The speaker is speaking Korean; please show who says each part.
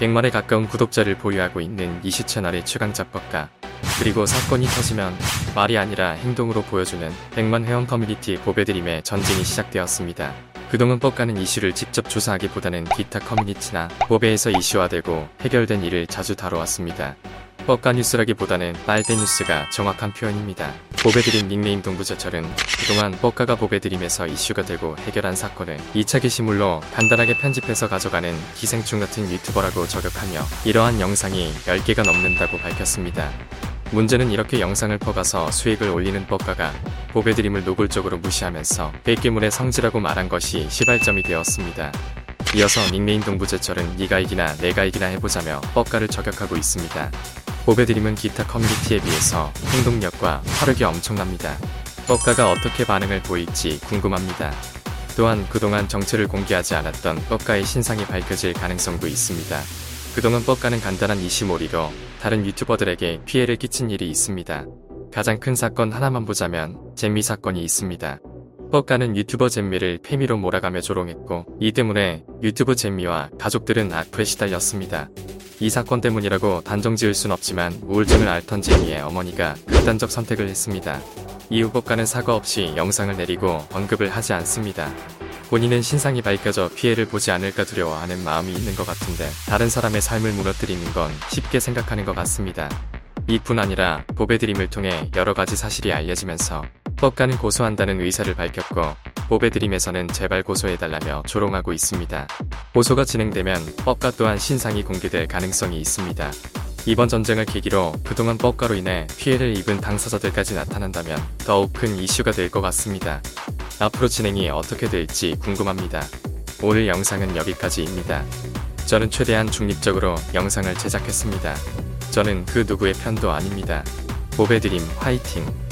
Speaker 1: 100만에 가까운 구독자를 보유하고 있는 이슈 채널의 최강자 뻑가. 그리고 사건이 터지면 말이 아니라 행동으로 보여주는 100만 회원 커뮤니티 보배드림의 전쟁이 시작되었습니다. 그동안 뻑가는 이슈를 직접 조사하기보다는 기타 커뮤니티나 보배에서 이슈화되고 해결된 일을 자주 다뤄왔습니다. 뻑가 뉴스라기보다는 빨대 뉴스가 정확한 표현입니다. 보배드림 닉네임 동부저철은 그동안 뻑가가 보배드림에서 이슈가 되고 해결한 사건을 2차 게시물로 간단하게 편집해서 가져가는 기생충 같은 유튜버라고 저격하며 이러한 영상이 10개가 넘는다고 밝혔습니다. 문제는 이렇게 영상을 퍼가서 수익을 올리는 뻑가가 보배드림을 노골적으로 무시하면서 100개물의 성지라고 말한 것이 시발점이 되었습니다. 이어서 닉네임 동부제철은 네가 이기나 내가 이기나 해보자며 뻑가를 저격하고 있습니다. 보배드림은 기타 커뮤니티에 비해서 행동력과 화력이 엄청납니다. 뻑가가 어떻게 반응을 보일지 궁금합니다. 또한 그동안 정체를 공개하지 않았던 뻑가의 신상이 밝혀질 가능성도 있습니다. 그동안 뻑가는 간단한 이시몰이로 다른 유튜버들에게 피해를 끼친 일이 있습니다. 가장 큰 사건 하나만 보자면 잼미 사건이 있습니다. 뻑가는 유튜버 잼미를 페미로 몰아가며 조롱했고 이 때문에 유튜브 잼미와 가족들은 악플에 시달렸습니다. 이 사건 때문이라고 단정 지을 순 없지만 우울증을 앓던 잼미의 어머니가 극단적 선택을 했습니다. 이후 뻑가는 사과 없이 영상을 내리고 언급을 하지 않습니다. 본인은 신상이 밝혀져 피해를 보지 않을까 두려워하는 마음이 있는 것 같은데 다른 사람의 삶을 무너뜨리는 건 쉽게 생각하는 것 같습니다. 이뿐 아니라 보배드림을 통해 여러 가지 사실이 알려지면서 뻑가는 고소한다는 의사를 밝혔고 보배드림에서는 제발 고소해달라며 조롱하고 있습니다. 고소가 진행되면 뻑가 또한 신상이 공개될 가능성이 있습니다. 이번 전쟁을 계기로 그동안 뻑가로 인해 피해를 입은 당사자들까지 나타난다면 더욱 큰 이슈가 될 것 같습니다. 앞으로 진행이 어떻게 될지 궁금합니다. 오늘 영상은 여기까지입니다. 저는 최대한 중립적으로 영상을 제작했습니다. 저는 그 누구의 편도 아닙니다. 보배드림 화이팅!